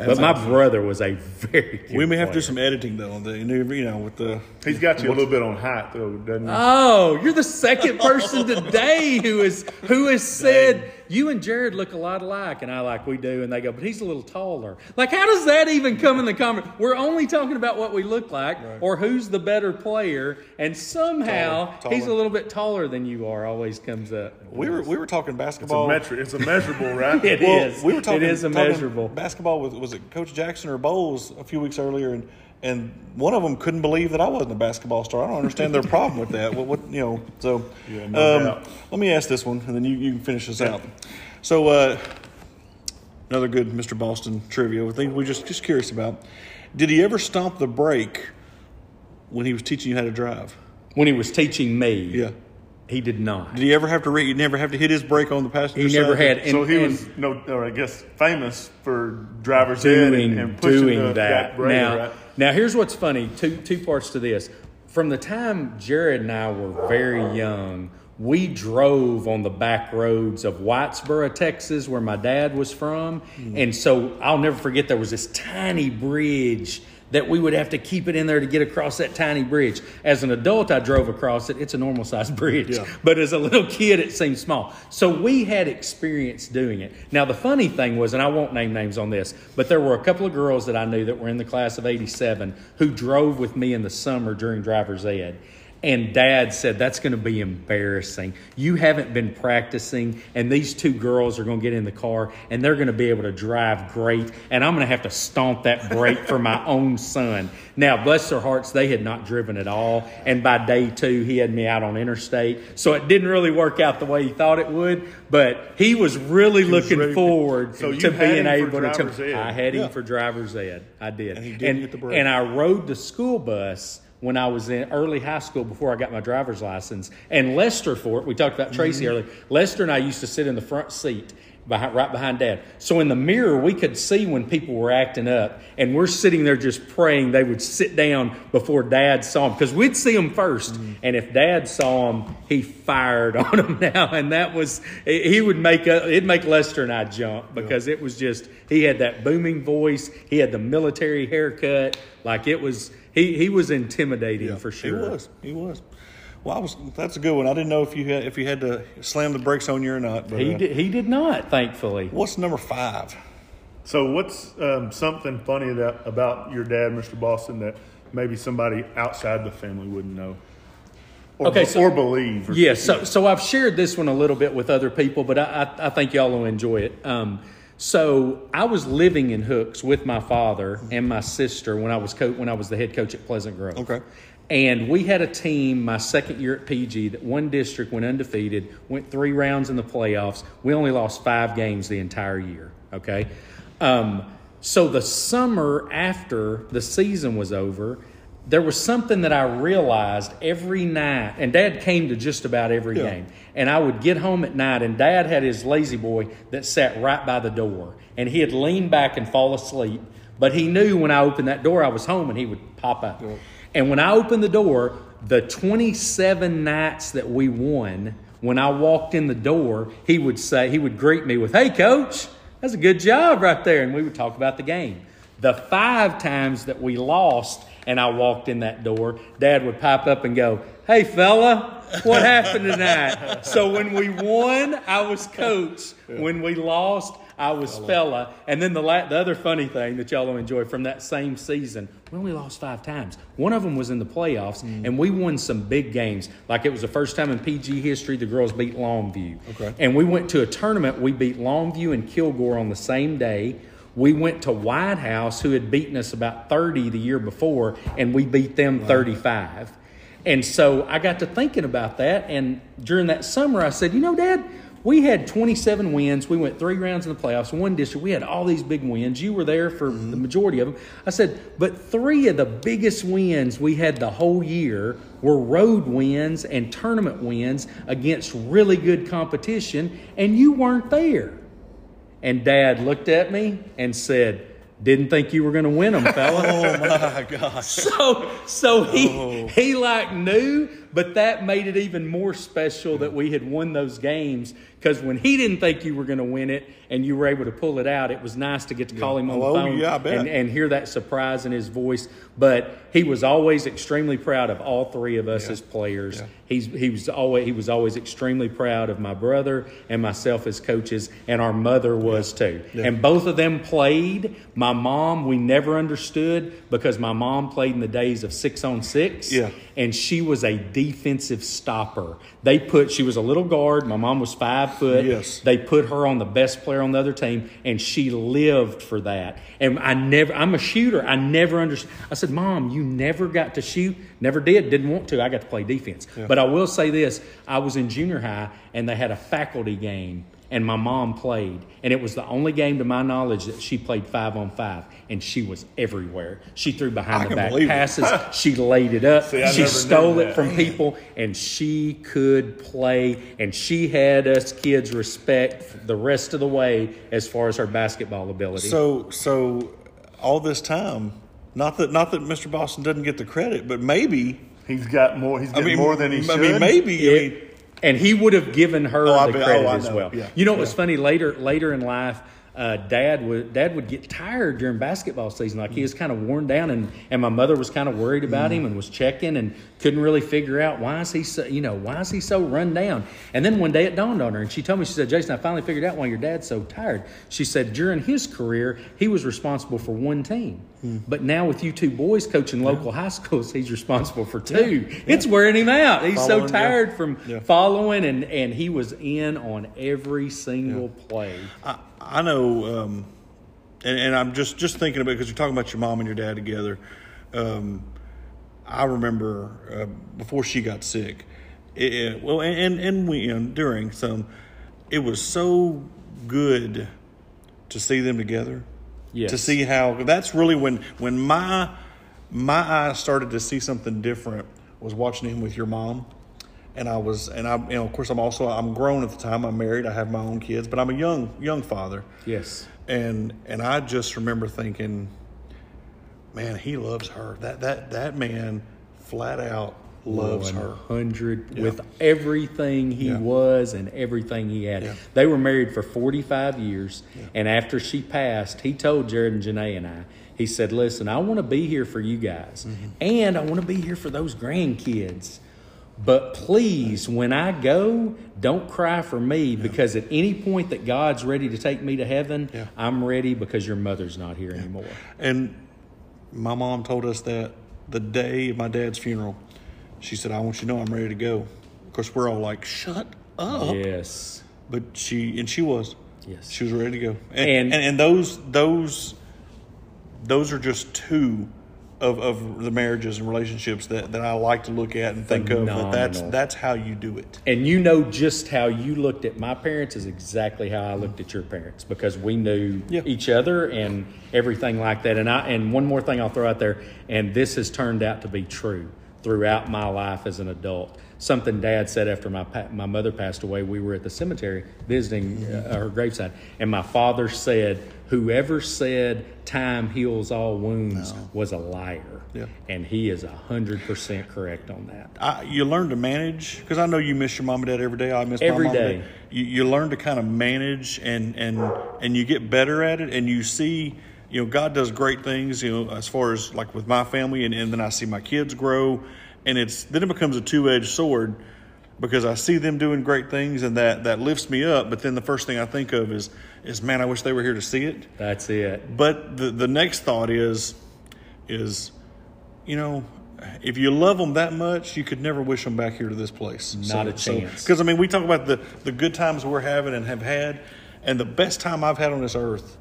But my brother was a very good We may have to do some editing though, on the you know with the. He's got you a little bit on height, though, doesn't he? Oh, you're the second person today who is who has said you and Jared look a lot alike, and I like we do, and they go, but he's a little taller. Like, how does that even come in the conversation? We're only talking about what we look like or who's the better player, and somehow Taller, he's a little bit taller than you are. Always comes up. We were we were talking basketball. It's a basketball. metric. It's a measurable, right? It well, is. we were talking. It is talking immeasurable. basketball with was it Coach Jackson or Bowles a few weeks earlier, and and one of them couldn't believe that I wasn't a basketball star. I don't understand their problem with that. What, what you know? So, Yeah, no um, let me ask this one, and then you, you can finish this out. So, uh, another good Mr. Boston trivia. A thing we just just curious about. Did he ever stomp the brake when he was teaching you how to drive? When he was teaching me, Yeah. he did not. Did he ever have to? Re- he never have to hit his brake on the passenger He never had. And, so he and- was no, or I guess famous for driver's ed doing and, and pushing doing the, that. brake, now, right? Now here's what's funny. Two two parts to this. From the time Jared and I were very young, we drove on the back roads of Whitesboro, Texas, where my dad was from, mm. and so I'll never forget there was this tiny bridge. That we would have to keep it in there to get across that tiny bridge. As an adult, I drove across it. It's a normal sized bridge. Yeah. But as a little kid, it seemed small. So we had experience doing it. Now, the funny thing was, and I won't name names on this, but there were a couple of girls that I knew that were in the class of 87 who drove with me in the summer during driver's ed. And dad said, That's going to be embarrassing. You haven't been practicing, and these two girls are going to get in the car and they're going to be able to drive great. And I'm going to have to stomp that brake for my own son. Now, bless their hearts, they had not driven at all. And by day two, he had me out on interstate. So it didn't really work out the way he thought it would, but he was really looking ready- forward So to being able to. driver's ed. I had him Yeah. for driver's ed. I did. And he didn't get the brake. And I rode the school bus when I was in early high school before I got my driver's license. And Lester Fort, we talked about Tracy Mm-hmm. earlier. Lester and I used to sit in the front seat. Behind, right behind dad. So in the mirror, we could see when people were acting up, and we're sitting there just praying they would sit down before dad saw them because we'd see them 1st Mm-hmm. And if dad saw them, he fired on them now, and that was he would make a, it'd make Lester and I jump because it was just he had that booming voice, he had the military haircut, like it was he he was intimidating for sure. He was. He was. Well, I was. That's a good one. I didn't know if you had if you had to slam the brakes on you or not. But, He uh, did, he did not, thankfully. What's number five? So, what's um, something funny that about your dad, Mr. Boston, that maybe somebody outside the family wouldn't know? Or, Okay, so- or believe? Or, Yeah, so so I've shared this one a little bit with other people, but I, I, I think y'all will enjoy it. Um, so I was living in Hooks with my father and my sister when I was co- when I was the head coach at Pleasant Grove. Okay. And we had a team my second year at PG that one district went undefeated, went three rounds in the playoffs. We only lost five games the entire year. Okay. Um, so the summer after the season was over, there was something that I realized every night, and Dad came to just about every Yeah. game. And I would get home at night, and Dad had his La-Z-Boy that sat right by the door, and he'd lean back and fall asleep. But he knew when I opened that door, I was home, and he would pop up. And when I opened the door, the 27 nights that we won, when I walked in the door, he would say, he would greet me with, "Hey, coach, that's a good job right there," and we would talk about the game. The five times that we lost and I walked in that door, Dad would pipe up and go, Hey, fella, what happened tonight? so when we won, I was coach. When we lost, I was fella. And then the, la- the other funny thing that y'all will enjoy from that same season, we only lost five times. One of them was in the playoffs, mm. and we won some big games. Like it was the first time in PG history the girls beat Longview. Okay. And we went to a tournament. We beat Longview and Kilgore on the same day. We went to White House, who had beaten us about 30 the year before, and we beat them 35. And so I got to thinking about that. And during that summer, I said, You know, Dad, we had 27 wins. We went three rounds in the playoffs, one district. We had all these big wins. You were there for mm-hmm. the majority of them. I said, But three of the biggest wins we had the whole year were road wins and tournament wins against really good competition, and you weren't there. And Dad looked at me and said, "Didn't think you were going to win them, fella." Oh my gosh. so, so he Oh. he like knew, but that made it even more special that we had won those games. Because when he didn't think you were going to win it and you were able to pull it out, it was nice to get to call him on Oh, the phone yeah, and, and hear that surprise in his voice. But he was always extremely proud of all three of us as players. Yeah. He's he was always he was always extremely proud of my brother and myself as coaches, and our mother was too. Yeah. And both of them played. My mom we never understood because my mom played in the days of six on six. Yeah. And she was a defensive stopper. They put she was a little guard. My mom was five foot. Yes. They put her on the best player on the other team, and she lived for that. And I never, I'm a shooter. I never understood. I said, Mom, you never got to shoot. Never did. Didn't want to. I got to play defense. But I will say this I was in junior high, and they had a faculty game, and my mom played. And it was the only game, to my knowledge, that she played five on five, and she was everywhere. She threw behind I the back passes, she laid it up, See, she stole it from people, and she could play, and she had us kids respect the rest of the way as far as her basketball ability. So so all this time, not that not that Mr. Boston doesn't get the credit, but maybe He's got more. He's I getting mean more than he I should. mean maybe I mean, It- and he would have given her Oh, the bet- credit oh, as know. well. Yeah. You know what was funny later later in life? Uh, dad would dad would get tired during basketball season, like he was kind of worn down, and, and my mother was kind of worried about him and was checking and couldn't really figure out why is he so you know why is he so run down. And then one day it dawned on her, and she told me she said, "Jason, I finally figured out why your dad's so tired." She said during his career he was responsible for one team, but now with you two boys coaching local high schools, he's responsible for two. It's wearing him out. He's Following, so yeah. tired from Yeah. following, and and he was in on every single play. I, I know, um, and, and I'm just just thinking about because you're talking about your mom and your dad together. Um, I remember uh, before she got sick. It, it- well, and and we you know, during some, it was so good to see them together. Yes. To see how that's really when when my my eyes started to see something different was watching him with your mom. And I was, and I, you know, of course, I'm also, I'm grown at the time. I'm married. I have my own kids, but I'm a young, young father Yes. and and I just remember thinking, man, he loves her. That that that man flat out loves her. 100 with everything he Yeah. was and everything he had. Yeah. They were married for 45 years. And after she passed, he told Jared and Janae and I, he said, Listen, I want to be here for you guys. Mm-hmm. And I want to be here for those grandkids. But please, when I go, don't cry for me because at any point that God's ready to take me to heaven, Yeah. I'm ready because your mother's not here anymore. And my mom told us that the day of my dad's funeral, she said, "I want you to know I'm ready to go." Of course, we're all like, "Shut up!" Yes. But she and she was, Yes. she was ready to go. And- And and, and those those those are just two of, of the marriages and relationships that, that I like to look at and think of that that's that's how you do it. And you know just how you looked at my parents is exactly how I looked at your parents because we knew Yeah. each other and everything like that. And I and one more thing I'll throw out there, and this has turned out to be true throughout my life as an adult. Something Dad said after my my mother passed away. We were at the cemetery visiting uh, her graveside, and my father said, "Whoever said time heals all wounds was a liar." Yeah. And he is hundred percent correct on that. I, you learn to manage because I know you miss your mom and dad every day. I miss Every my mom day. and dad. You, you learn to kind of manage and and and you get better at it, and you see. You know, God does great things. You know, as far as like with my family, and, and then I see my kids grow, and it's then it becomes a two edged sword because I see them doing great things, and that that lifts me up. But then the first thing I think of is is man, I wish they were here to see it. That's it. But the the next thought is is you know if you love them that much, you could never wish them back here to this place. Not a chance. Because I mean, we talk about the the good times we're having and have had, and the best time I've had on this earth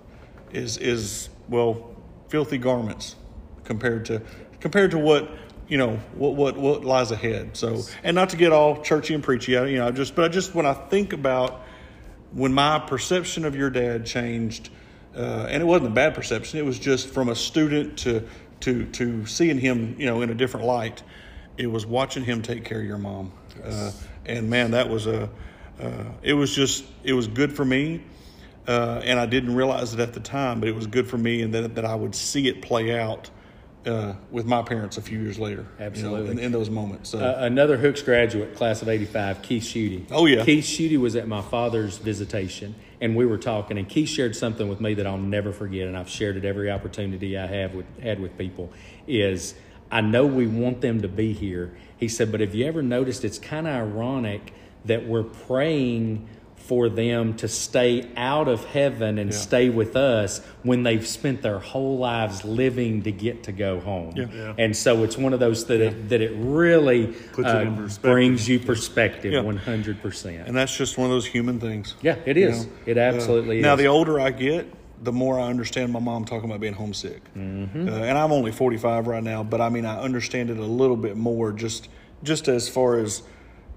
is is well, filthy garments compared to compared to what you know what what what lies ahead. So, and not to get all churchy and preachy, you know, I just but I just when I think about when my perception of your dad changed, uh, and it wasn't a bad perception. It was just from a student to to to seeing him, you know, in a different light. It was watching him take care of your mom, uh, and man, that was a. Uh, it was just it was good for me, uh, and I didn't realize it at the time, but it was good for me, and that that I would see it play out uh, with my parents a few years later. you know, Absolutely. in, in those moments. So. Uh, another Hooks graduate, class of '85, Keith Schutte. Oh, yeah. Keith Schutte was at my father's visitation, and we were talking, and Keith shared something with me that I'll never forget, and I've shared it every opportunity I have with had with people. Is I know we want them to be here. He said, but have you ever noticed it's kind of ironic that we're praying for them to stay out of heaven and Yeah. stay with us when they've spent their whole lives living to get to go home. Yeah. Yeah. And so it's one of those that it, that it really Puts it uh, in brings you perspective one hundred percent. And that's just one of those human things. Yeah, it is. you know? It absolutely Uh, Now, is. the older I get, the more I understand my mom talking about being homesick. Mm-hmm. Uh, and I'm only 45 right now, but I mean, I understand it a little bit more just just as far as,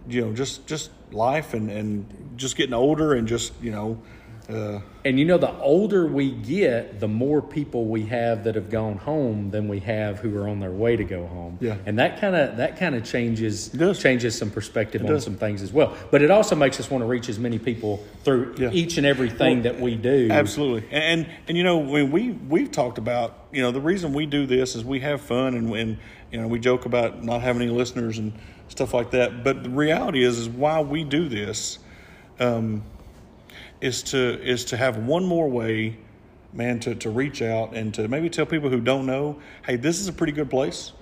you know, just just life and, and just getting older and just, you know, uh, And you know, the older we get, the more people we have that have gone home than we have who are on their way to go home. Yeah. And that kind of that kind of changes changes some perspective on does. some things as well. But it also makes us want to reach as many people through Yeah. each and everything that we do. Absolutely, and, and and you know when we we've talked about you know the reason we do this is we have fun and and you know we joke about not having any listeners and stuff like that. But the reality is is why we do this, um, is to is to have one more way, man, to to reach out and to maybe tell people who don't know, hey, this is a pretty good place.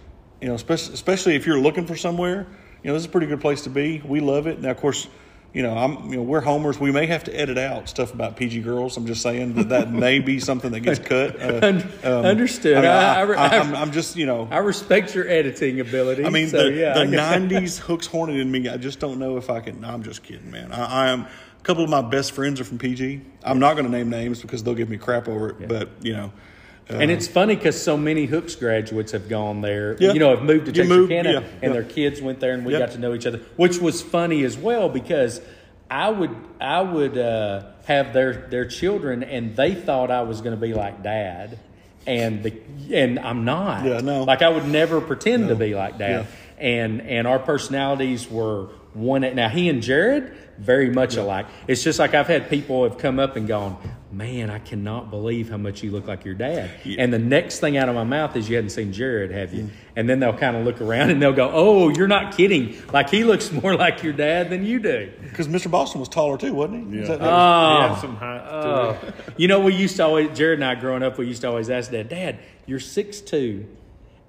You know, especially especially if you're looking for somewhere, you know, this is a pretty good place to be. We love it. Now, of course. You know, I'm. You know, we're homers. We may have to edit out stuff about PG girls. I'm just saying that that may be something that gets cut. Uh, Un- understood. I mean, I- I, I re- I, am I'm just, you know, I respect your editing ability. I mean, so, the, yeah, the '90s hooks hornet in me. I just don't know if I can. No, I'm just kidding, man. I, I am. A couple of my best friends are from PG. I'm not going to name names because they'll give me crap over it. But you know, And it's funny because so many Hooks graduates have gone there. Yeah. You know, have moved to You moved, yeah, and yeah. their kids went there, and we got to know each other, which was funny as well because I would I would uh, have their their children, and they thought I was going to be like dad, and the and I'm not. Yeah, no. Like I would never pretend to be like dad, and and our personalities were one. Now he and Jared very much alike. It's just like I've had people have come up and gone, man, I cannot believe how much you look like your dad. And the next thing out of my mouth is, you hadn't seen Jared, have Mm. you? And then they'll kind of look around and they'll go, oh, you're not kidding. Like he looks more like your dad than you do. because Mr. Boston was taller too, wasn't he? Is Yeah. that- Oh. He had some height to. You know, we used to always, Jared and I growing up, we used to always ask Dad, Dad, you're 6'2",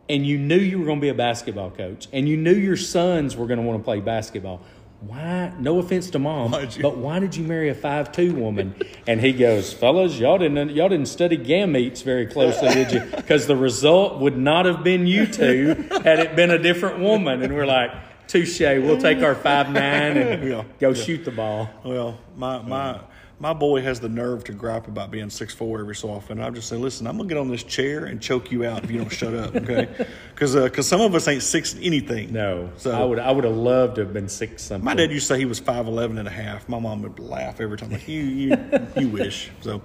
and you knew you were going to be a basketball coach, and you knew your sons were going to want to play basketball. Why? No offense to mom, but why did you marry a five two woman? And he goes, "Fellas, y'all didn't y'all didn't study gametes very closely, did you? Because the result would not have been you two had it been a different woman." And we're like, "Touche, we'll take our five nine and Yeah. go shoot the ball." Well, my my my boy has the nerve to gripe about being six four every so often. And I'm just saying, listen, I'm going to get on this chair and choke you out if you don't shut up, okay? Because uh, some of us ain't six anything. No, So I would I would have loved to have been six something. my dad used to say he was 5'11 and a half. My mom would laugh every time, like, you, you, you wish. So,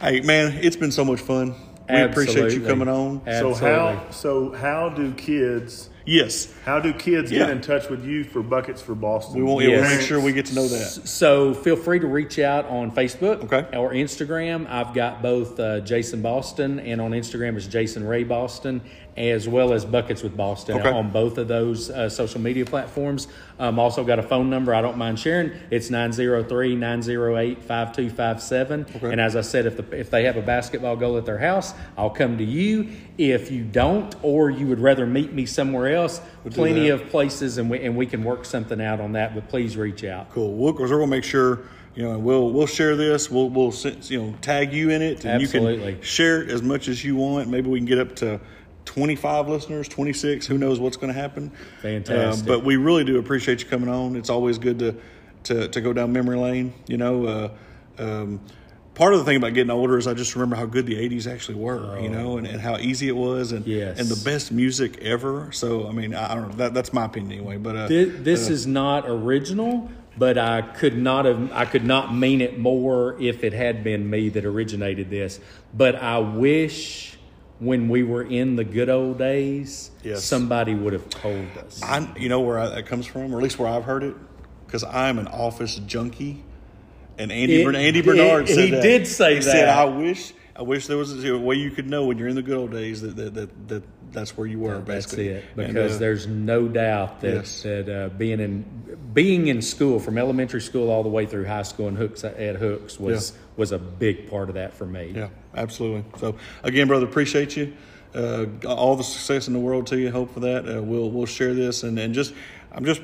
hey, man, it's been so much fun. We appreciate you coming on. So how so how do kids Yes, how do kids get in touch with you for buckets for Boston? we want yeah, we'll Yes. make sure we get to know that. So feel free to reach out on Facebook Okay. or Instagram. I've got both uh, Jason Boston and on Instagram is Jason Ray Boston, as well as Buckets with Boston Okay. on both of those uh, social media platforms. Um, also got a phone number I don't mind sharing. It's 903-908-5257. Okay. And as I said, if the, if they have a basketball goal at their house, I'll come to you. If you don't, or you would rather meet me somewhere else, do plenty of places, and we and we can work something out on that. But please reach out. Cool. We'll, we're gonna make sure you know we'll we'll share this. We'll we'll you know tag you in it, and you can share it as much as you want. Maybe we can get up to. 25 listeners, 26, who knows what's going to happen. Fantastic. Uh, but we really do appreciate you coming on. It's always good to, to, to go down memory lane. You know, uh, um, part of the thing about getting older is I just remember how good the 80s actually were, you know, and, and how easy it was and, Yes. and the best music ever. So, I mean, I, I don't know. That, that's my opinion anyway. But uh, This, this is not original, but I could not have I could not mean it more if it had been me that originated this. But I wish when we were in the good old days, Yes. somebody would have told us. I, you know where I, that comes from, or at least where I've heard it, because I'm an office junkie, and Andy It- Bern- Andy it- Bernard said he that. did say he said, that. "I wish, I wish there was a way you could know when you're in the good old days that that that, that that's where you were." That's basically. it. And, Because uh, there's no doubt that Yes. that uh, being in being in school from elementary school all the way through high school and hooks at Hooks was Yeah. was a big part of that for me. Yeah, absolutely. So again, brother, appreciate you. Uh, all the success in the world to you. Hope for that. Uh, we'll we'll share this and, and just I'm just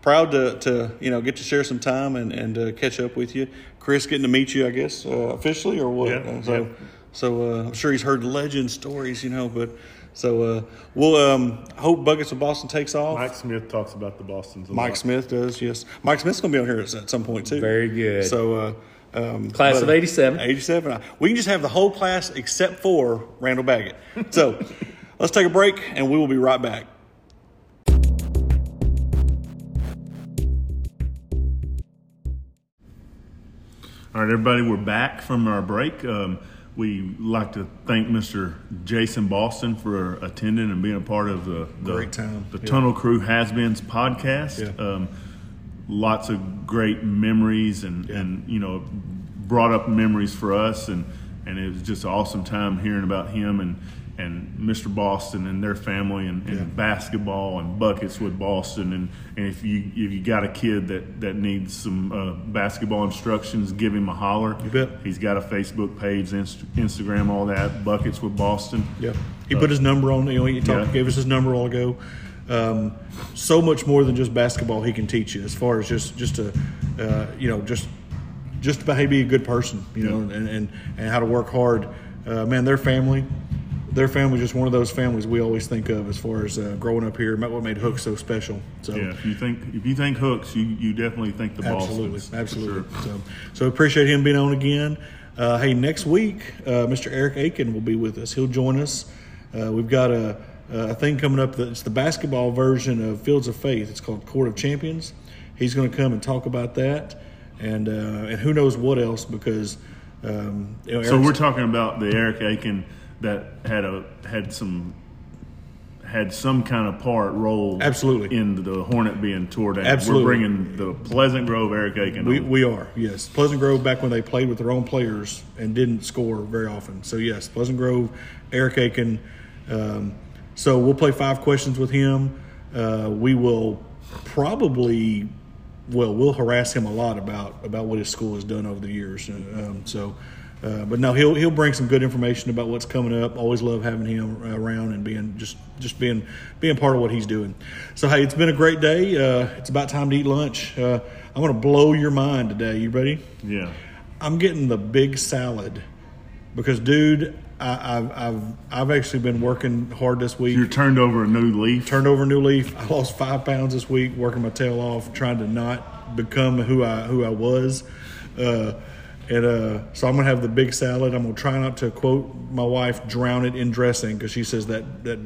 proud to, to you know get to share some time and and uh, catch up with you. Chris, getting to meet you, I guess uh, officially or what? Yeah, Uh, so yeah. so uh, I'm sure he's heard legend stories, you know. But so uh, we'll um, hope Buckets of Boston takes off. Mike Smith talks about the Boston's a Mike lot. Smith does, yes. Mike Smith's going to be on here at at some point too. Very good. So, uh, um, Class of 87. 87. We can just have the whole class except for Randall Baggett. So, let's take a break and we will be right back. All right, everybody, we're back from our break. Um, we like to thank Mr. Jason Boston for attending and being a part of the the, Great time. the Yeah. Tunnel Crew Has Beens podcast. Yeah. Um, lots of great memories and, Yeah. and you know brought up memories for us and and it was just an awesome time hearing about him and and Mr. Boston and their family and, and Yeah. basketball and buckets with Boston and, and if you if you got a kid that, that needs some uh, basketball instructions, give him a holler. You bet. He's got a Facebook page, Inst- Instagram, all that. Buckets with Boston. Yeah. He put his number on, you know, he talked, Yeah. gave us his number all ago. Um, so much more than just basketball he can teach you as far as just, just to, uh, you know, just, just about how to be a good person, you know, and, and, and how to work hard. Uh, man, their family, their family is just one of those families we always think of as far as uh, growing up here. What made Hook so special. So Yeah, if you think if you think hooks, you, you definitely think the ball. Absolutely, Bostons. absolutely. sure. So, so appreciate him being on again. Uh, hey, next week, uh, Mr. Eric Aiken will be with us. He'll join us. Uh, we've got a, a thing coming up. That it's the basketball version of Fields of Faith. It's called Court of Champions. He's going to come and talk about that, and uh, and who knows what else because. Um, you know, So we're talking about the Eric Aiken that had a had some had some kind of part role Absolutely. in the Hornet being tore down. Absolutely. We're bringing the Pleasant Grove Eric Aiken. We, on. we are, yes. Pleasant Grove back when they played with their own players and didn't score very often. So, yes, Pleasant Grove, Eric Aiken. Um, so, we'll play five questions with him. Uh, we will probably, well, we'll harass him a lot about, about what his school has done over the years. Um, so, uh, but no, he'll he'll bring some good information about what's coming up. Always love having him around and being just just being being part of what he's doing. So hey, it's been a great day. Uh, it's about time to eat lunch. Uh, I'm to blow your mind today. You ready? yeah. I'm getting the big salad because, dude, I, I've I've I've actually been working hard this week. You're turned over a new leaf. Turned over a new leaf. I lost five pounds this week, working my tail off, trying to not become who I who I was. Uh, And uh, so I'm gonna have the big salad. I'm gonna try not to quote my wife, drown it in dressing because she says that that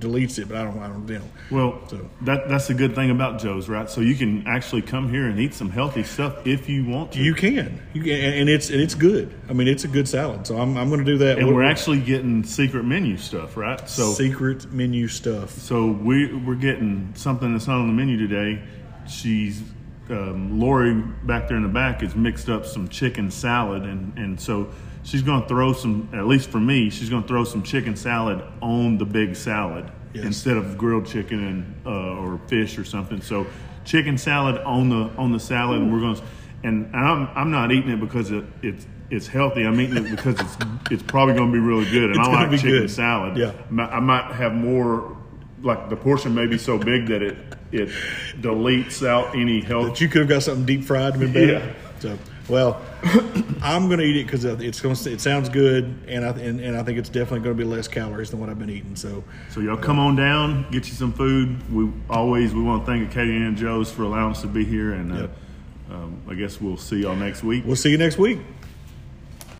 deletes it, but I don't. I don't. You know. Well, So- that that's the good thing about Joe's, right? So you can actually come here and eat some healthy stuff if you want to. You can. You can, and it's and it's good. I mean, it's a good salad. So I'm I'm gonna do that. and What- we're actually getting secret menu stuff, right? So secret menu stuff. so we we're getting something that's not on the menu today. She's um, Lori back there in the back has mixed up some chicken salad, and and so she's going to throw some. At least for me, she's going to throw some chicken salad on the big salad Yes. instead of grilled chicken and uh, or fish or something. So chicken salad on the on the salad, and we're going to. And, I'm I'm not eating it because it, it's it's healthy. I'm eating it because it's it's probably going to be really good, and It's I like chicken good. salad. Yeah. I might have more, like the portion may be so big that it it deletes out any health. But you could have got something deep fried and been better. Yeah. So, well, I'm going to eat it because it's going to. It sounds good, and I and, and I think it's definitely going to be less calories than what I've been eating. So, So y'all come on down, get you some food. We always we want to thank Acadia and Joe's for allowing us to be here, and uh, um, I guess we'll see y'all next week. we'll see you next week.